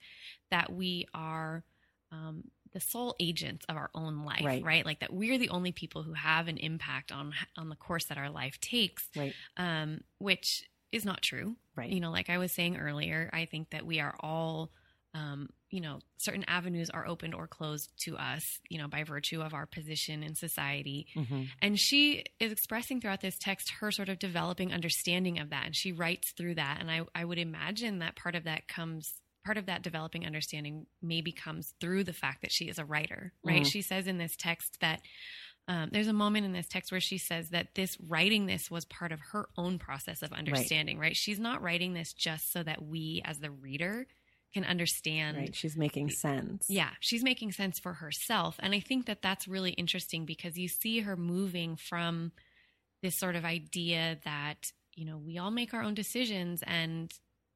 Speaker 2: that we are um, the sole agents of our own life
Speaker 1: Right.
Speaker 2: right like that we're the only people who have an impact on on the course that our life takes
Speaker 1: Right.
Speaker 2: um, which is not true.
Speaker 1: Right.
Speaker 2: You know, like I was saying earlier, I think that we are all, um, you know, certain avenues are opened or closed to us, you know, by virtue of our position in society.
Speaker 1: hmm
Speaker 2: And she is expressing throughout this text her sort of developing understanding of that. And she writes through that. And I, I would imagine that part of that comes, part of that developing understanding maybe comes through the fact that she is a writer, right?
Speaker 1: Mhm.
Speaker 2: She says in this text that um, there's a moment in this text where she says that this writing this was part of her own process of understanding, right? She's not writing this just so that we as the reader can understand
Speaker 1: Right. She's making sense.
Speaker 2: yeah, she's making sense for herself. And I think that that's really interesting because you see her moving from this sort of idea that, you know, we all make our own decisions and,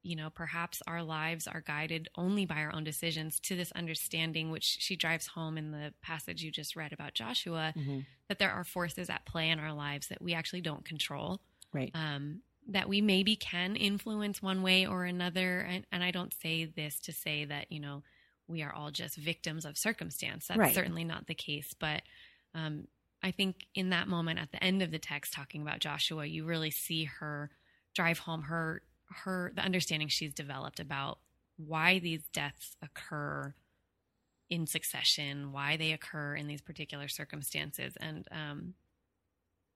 Speaker 2: you know, perhaps our lives are guided only by our own decisions to this understanding, which she drives home in the passage you just read about Joshua,
Speaker 1: hmm
Speaker 2: that there are forces at play in our lives that we actually don't control
Speaker 1: Right.
Speaker 2: um, that we maybe can influence one way or another. And, and I don't say this to say that, you know, we are all just victims of circumstance. That's
Speaker 1: Right.
Speaker 2: certainly not the case. But um, I think in that moment at the end of the text talking about Joshua, you really see her drive home her her the understanding she's developed about why these deaths occur in succession, why they occur in these particular circumstances. And um,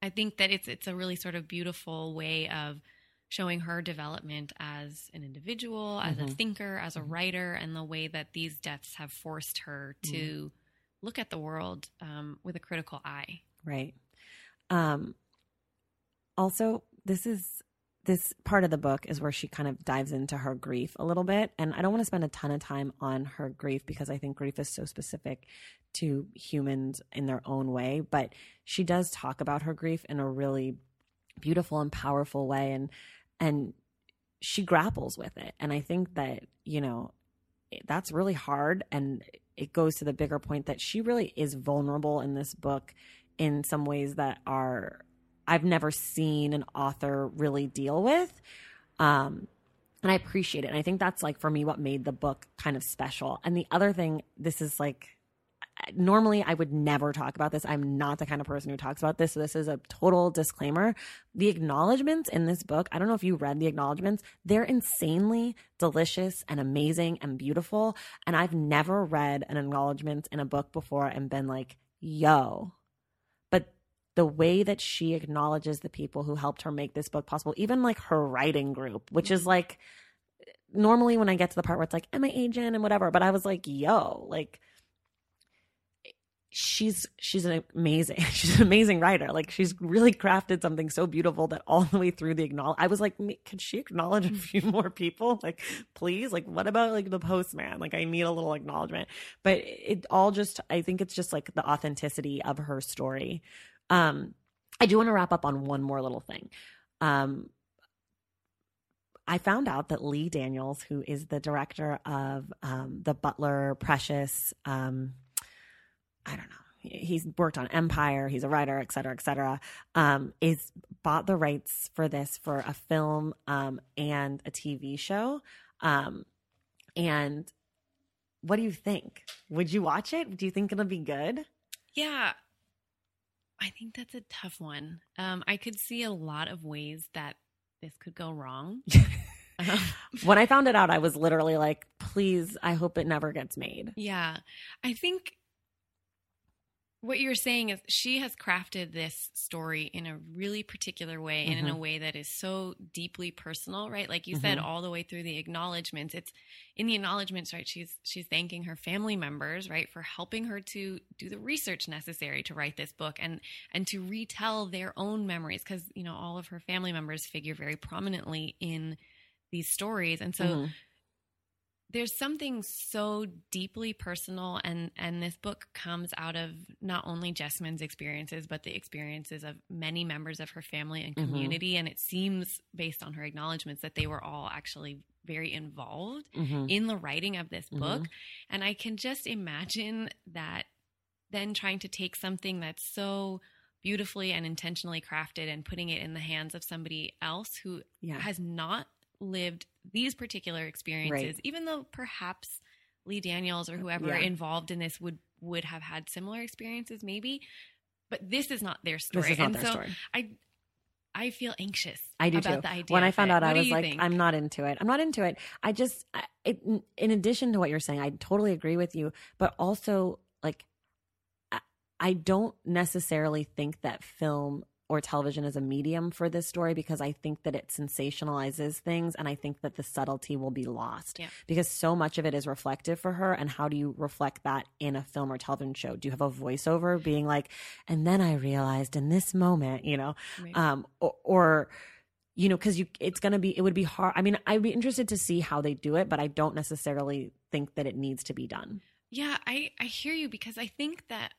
Speaker 2: I think that it's it's a really sort of beautiful way of showing her development as an individual, as a
Speaker 1: Mhm.
Speaker 2: thinker, as a
Speaker 1: Mhm.
Speaker 2: writer, and the way that these deaths have forced her to look at the world um, with a critical eye.
Speaker 1: Right. Um also this is this part of the book is where she kind of dives into her grief a little bit and I don't want to spend a ton of time on her grief because I think grief is so specific to humans in their own way, but she does talk about her grief in a really beautiful and powerful way and and she grapples with it and I think that, you know, that's really hard and it goes to the bigger point that she really is vulnerable in this book in some ways that are I've never seen an author really deal with. Um, and I appreciate it. And I think that's like for me what made the book kind of special. And the other thing, this is like normally I would never talk about this. I'm not the kind of person who talks about this. So this is a total disclaimer. The acknowledgments in this book, I don't know if you read the acknowledgments, they're insanely delicious and amazing and beautiful. And I've never read an acknowledgement in a book before and been like, yo. The way that she acknowledges the people who helped her make this book possible, even like her writing group, which is mm-hmm. like normally when I get to the part where it's like, am I agent and whatever, but I was like, yo, like she's she's an amazing she's an amazing writer. Like she's really crafted something so beautiful that all the way through the acknowledge i was like "Me- could she acknowledge a few more people? Like please? Like what about like the postman? Like i need a little acknowledgement. But it all just i think it's just like the authenticity of her story um i do want to wrap up on one more little thing um I found out that Lee Daniels, who is the director of um, the Butler Precious, um, I don't know, he's worked on Empire, he's a writer, et cetera, et cetera, um, is bought the rights for this for a film um, and a TV show. Um, and what do you think? Would you watch it? Do you think it'll be good?
Speaker 2: Yeah. I think that's a tough one. Um, I could see a lot of ways that this could go wrong. Um,
Speaker 1: when I found it out, I was literally like, please, I hope it never gets made.
Speaker 2: yeah. I think what you're saying is she has crafted this story in a really particular way and in a
Speaker 1: Mhm.
Speaker 2: way that is so deeply personal, right? Like you said,
Speaker 1: Mhm.
Speaker 2: all the way through the acknowledgments. It's in the acknowledgments, right? She's she's thanking her family members, right, for helping her to do the research necessary to write this book and and to retell their own memories because you know all of her family members figure very prominently in these stories, and so
Speaker 1: Mhm.
Speaker 2: There's something so deeply personal and and this book comes out of not only Jesmyn's experiences but the experiences of many members of her family and
Speaker 1: Mhm.
Speaker 2: community and it seems based on her acknowledgments that they were all actually very involved
Speaker 1: Mhm.
Speaker 2: in the writing of this book
Speaker 1: Mhm.
Speaker 2: and I can just imagine that then trying to take something that's so beautifully and intentionally crafted and putting it in the hands of somebody else who
Speaker 1: yeah.
Speaker 2: has not lived these particular experiences, even though perhaps Lee Daniels or whoever
Speaker 1: Yeah.
Speaker 2: involved in this would would have had similar experiences, maybe. But this is not their story,
Speaker 1: This is not
Speaker 2: and
Speaker 1: their
Speaker 2: so
Speaker 1: story.
Speaker 2: I I feel anxious.
Speaker 1: I do
Speaker 2: about
Speaker 1: too.
Speaker 2: The idea
Speaker 1: when I found out, I was like,
Speaker 2: think?
Speaker 1: I'm not into it. I'm not into it. I just, I, it, in addition to what you're saying, I totally agree with you. But also, like, I, I don't necessarily think that film or television as a medium for this story because I think that it sensationalizes things and I think that the subtlety will be lost
Speaker 2: Yeah.
Speaker 1: because so much of it is reflective for her. And how do you reflect that in a film or television show? Do you have a voiceover being like, and then I realized in this moment, you know,
Speaker 2: Right.
Speaker 1: um, or, or you know, because you, it's gonna be, it would be hard. I mean, I'd be interested to see how they do it, but I don't necessarily think that it needs to be done.
Speaker 2: Yeah, I, I hear you because I think that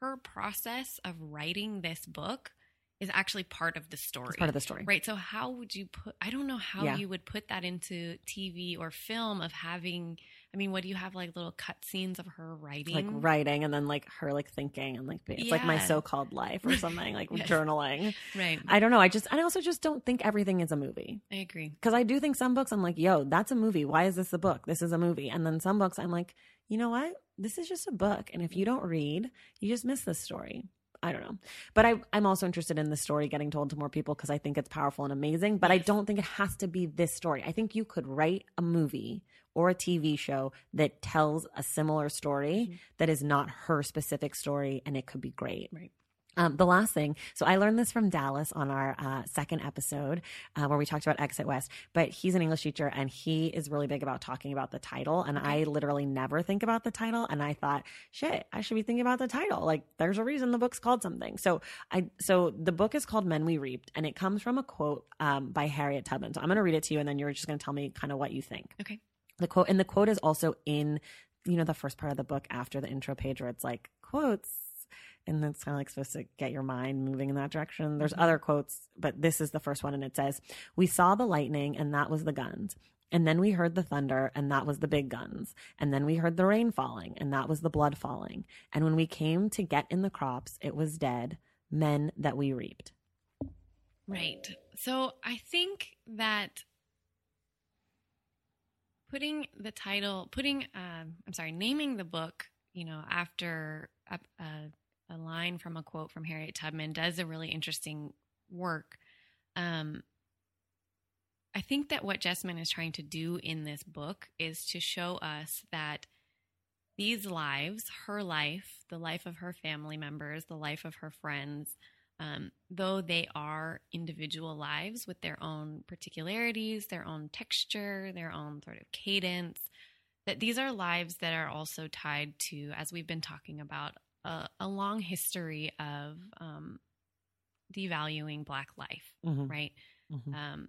Speaker 2: her process of writing this book is actually part of the story.
Speaker 1: It's part of the story,
Speaker 2: Right. So how would you put I don't know how
Speaker 1: Yeah.
Speaker 2: you would put that into TV or film of having I mean, what do you have like little cut scenes of her writing?
Speaker 1: Like writing, and then like her like thinking, and like it's like my so-called life or something, like
Speaker 2: Yes.
Speaker 1: journaling.
Speaker 2: Right.
Speaker 1: I don't know. I just, I also just don't think everything is a movie.
Speaker 2: I agree.
Speaker 1: because I do think some books I'm like, yo, that's a movie. Why is this a book? This is a movie. And then some books I'm like, you know what? This is just a book. And if you mm. don't read, you just miss the story. I don't know. But I, I'm also interested in the story getting told to more people because I think it's powerful and amazing. But I don't think it has to be this story. I think you could write a movie or a TV show that tells a similar story mm-hmm. that is not her specific story and it could be great.
Speaker 2: Right.
Speaker 1: Um, the last thing, so I learned this from Dallas on our uh, second episode uh, where we talked about Exit West, but he's an English teacher and he is really big about talking about the title. And I literally never think about the title. And I thought, shit, I should be thinking about the title. Like, there's a reason the book's called something. So I, so the book is called Men We Reaped, and it comes from a quote um, by Harriet Tubman. So I'm going to read it to you, and then you're just going to tell me kind of what you think.
Speaker 2: Okay.
Speaker 1: The quote, and the quote is also in, you know, the first part of the book after the intro page where it's like quotes and it's kind of like supposed to get your mind moving in that direction. There's other quotes, but this is the first one, and it says, "We saw the lightning, and that was the guns." And then we heard the thunder, and that was the big guns. And then we heard the rain falling, and that was the blood falling. And when we came to get in the crops, it was dead, men that we reaped.
Speaker 2: Right. So I think that putting the title, putting, um, I'm sorry, naming the book, you know, after a, a, a line from a quote from Harriet Tubman does a really interesting work. Um, I think that what Jesmyn is trying to do in this book is to show us that these lives, her life, the life of her family members, the life of her friends, um, though they are individual lives with their own particularities, their own texture, their own sort of cadence, that these are lives that are also tied to, as we've been talking about, a, a long history of um, devaluing Black life,
Speaker 1: Mhm.
Speaker 2: right?
Speaker 1: Mhm.
Speaker 2: um,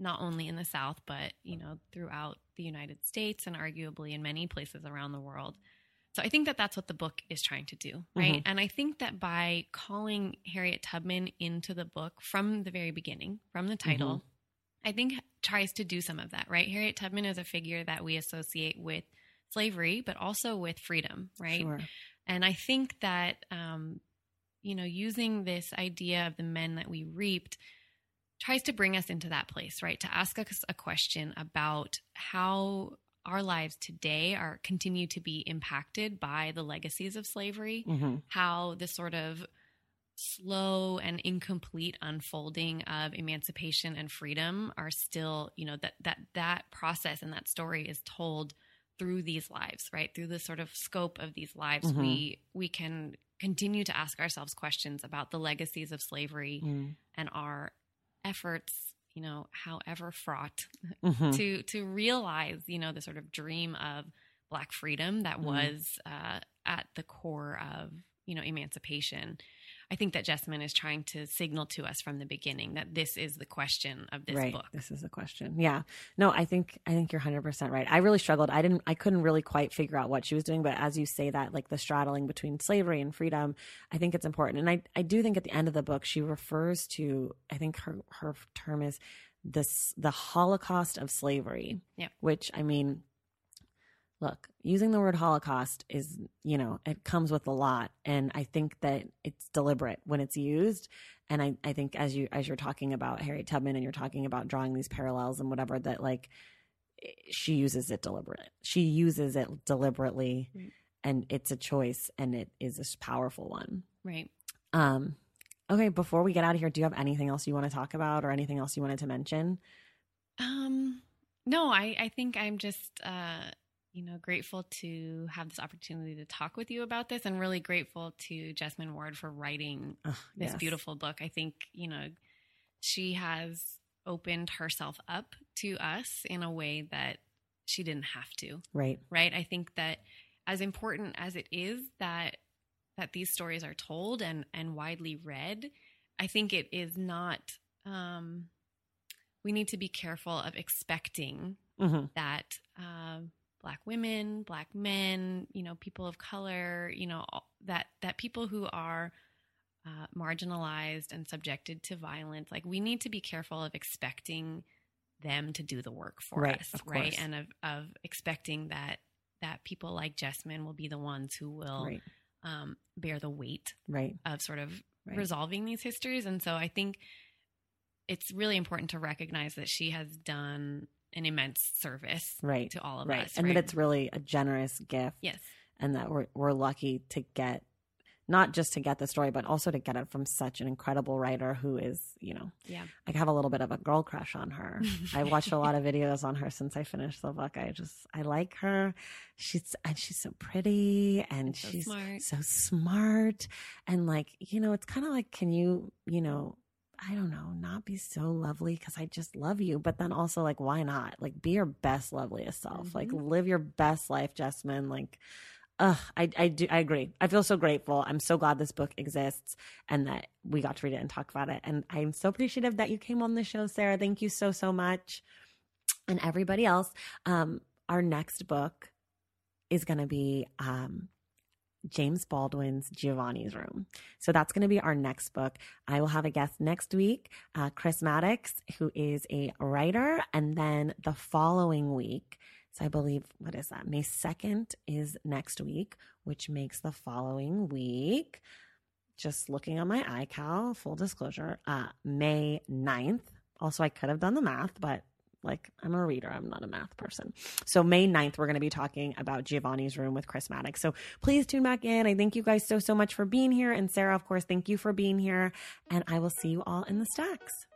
Speaker 2: not only in the South, but you know throughout the United States and arguably in many places around the world. So I think that that's what the book is trying to do, right? And I think that by calling Harriet Tubman into the book from the very beginning, from the title, I think tries to do some of that, right? Harriet Tubman is a figure that we associate with slavery, but also with freedom, right?
Speaker 1: Sure.
Speaker 2: And I think that, um, you know, using this idea of the men that we reaped tries to bring us into that place, right? To ask us a question about how our lives today are continue to be impacted by the legacies of slavery,
Speaker 1: Mm-hmm.
Speaker 2: how the sort of slow and incomplete unfolding of emancipation and freedom are still, you know, that that that process and that story is told through these lives, right? Through the sort of scope of these lives,
Speaker 1: Mhm.
Speaker 2: we we can continue to ask ourselves questions about the legacies of slavery
Speaker 1: Mm.
Speaker 2: and our efforts, you know, however fraught,
Speaker 1: Mhm.
Speaker 2: to to realize, you know, the sort of dream of black freedom that
Speaker 1: Mhm.
Speaker 2: was uh, at the core of you know emancipation. I think that Jesmyn is trying to signal to us from the beginning that this is the question of this
Speaker 1: right.
Speaker 2: book.
Speaker 1: This is the question. Yeah. No, I think I think you're 100% right. I really struggled. I didn't I couldn't really quite figure out what she was doing, but as you say that like the straddling between slavery and freedom, I think it's important. And I I do think at the end of the book she refers to I think her her term is this the Holocaust of slavery.
Speaker 2: Yep.
Speaker 1: Which I mean look, using the word Holocaust is, you know, it comes with a lot. And I think that it's deliberate when it's used. And I, I think as you as you're talking about Harriet Tubman and you're talking about drawing these parallels and whatever, that like she uses it deliberate. She uses it deliberately
Speaker 2: Right.
Speaker 1: and it's a choice and it is a powerful one.
Speaker 2: Right.
Speaker 1: Um okay, before we get out of here, do you have anything else you want to talk about or anything else you wanted to mention?
Speaker 2: Um, no, I, I think I'm just, uh, you know, grateful to have this opportunity to talk with you about this and really grateful to Jesmyn Ward for writing
Speaker 1: Ugh,
Speaker 2: this
Speaker 1: yes.
Speaker 2: beautiful book. I think, you know, she has opened herself up to us in a way that she didn't have to,
Speaker 1: Right.
Speaker 2: right? I think that as important as it is that that these stories are told and and widely read, I think it is not um we need to be careful of expecting
Speaker 1: hmm
Speaker 2: that um, black women, black men, you know, people of color, you know, that that people who are uh, marginalized and subjected to violence, like we need to be careful of expecting them to do the work for
Speaker 1: Right,
Speaker 2: us, right? And of of expecting that that people like Jesmyn will be the ones who will
Speaker 1: Right.
Speaker 2: um, bear the weight
Speaker 1: Right.
Speaker 2: of sort of
Speaker 1: Right.
Speaker 2: resolving these histories. And so I think it's really important to recognize that she has done an immense service
Speaker 1: Right.
Speaker 2: to all of
Speaker 1: right.
Speaker 2: us.
Speaker 1: and
Speaker 2: right?
Speaker 1: that it's really a generous gift.
Speaker 2: yes,
Speaker 1: and that we're we're lucky to get not just to get the story, but also to get it from such an incredible writer who is, you know,
Speaker 2: yeah,
Speaker 1: I have a little bit of a girl crush on her. I watched a lot of videos on her since I finished the book. I just I like her. She's and she's so pretty and
Speaker 2: so
Speaker 1: she's
Speaker 2: smart.
Speaker 1: so smart and like you know it's kind of like can you you know I don't know not be so lovely because I just love you but then also like why not like be your best loveliest self like
Speaker 2: Mhm.
Speaker 1: live your best life Jesmyn like Ugh, I, I do I agree. I feel so grateful. I'm so glad this book exists and that we got to read it and talk about it. And I'm so appreciative that you came on the show, Sarah. Thank you so so much. And everybody else, um, our next book is going to be um, James Baldwin's Giovanni's Room. So that's going to be our next book. I will have a guest next week, uh, Chris Maddox, who is a writer. And then the following week, so I believe, what is that? May 2nd is next week, which makes the following week, just looking on my iCal, full disclosure, uh, May 9th. Also, I could have done the math, but like I'm a reader, I'm not a math person. So May 9th, we're going to be talking about Giovanni's Room with Chris Maddox. So please tune back in. I thank you guys so, so much for being here. And Sarah, of course, thank you for being here. And I will see you all in the stacks.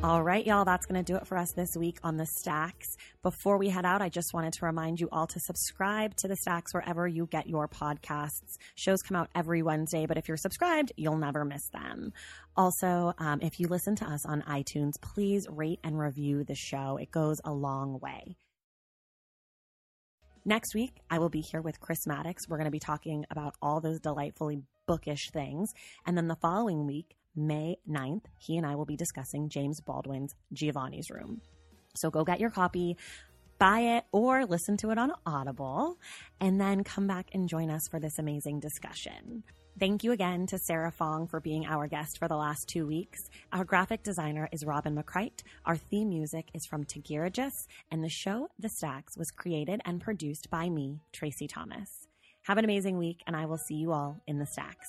Speaker 1: All right, y'all, that's going to do it for us this week on the Stacks. Before we head out, I just wanted to remind you all to subscribe to the Stacks wherever you get your podcasts. Shows come out every Wednesday, but if you're subscribed, you'll never miss them. Also, um, if you listen to us on iTunes, please rate and review the show. It goes a long way. Next week, I will be here with Chris Maddox. We're going to be talking about all those delightfully bookish things. And then the following week, May 9th, he and I will be discussing James Baldwin's Giovanni's Room. So go get your copy, buy it, or listen to it on Audible, and then come back and join us for this amazing discussion. Thank you again to Sarah Fong for being our guest for the last two weeks. Our graphic designer is Robin McCrite. Our theme music is from Tagirijus, and the show, The Stacks, was created and produced by me, Tracy Thomas. Have an amazing week, and I will see you all in the stacks.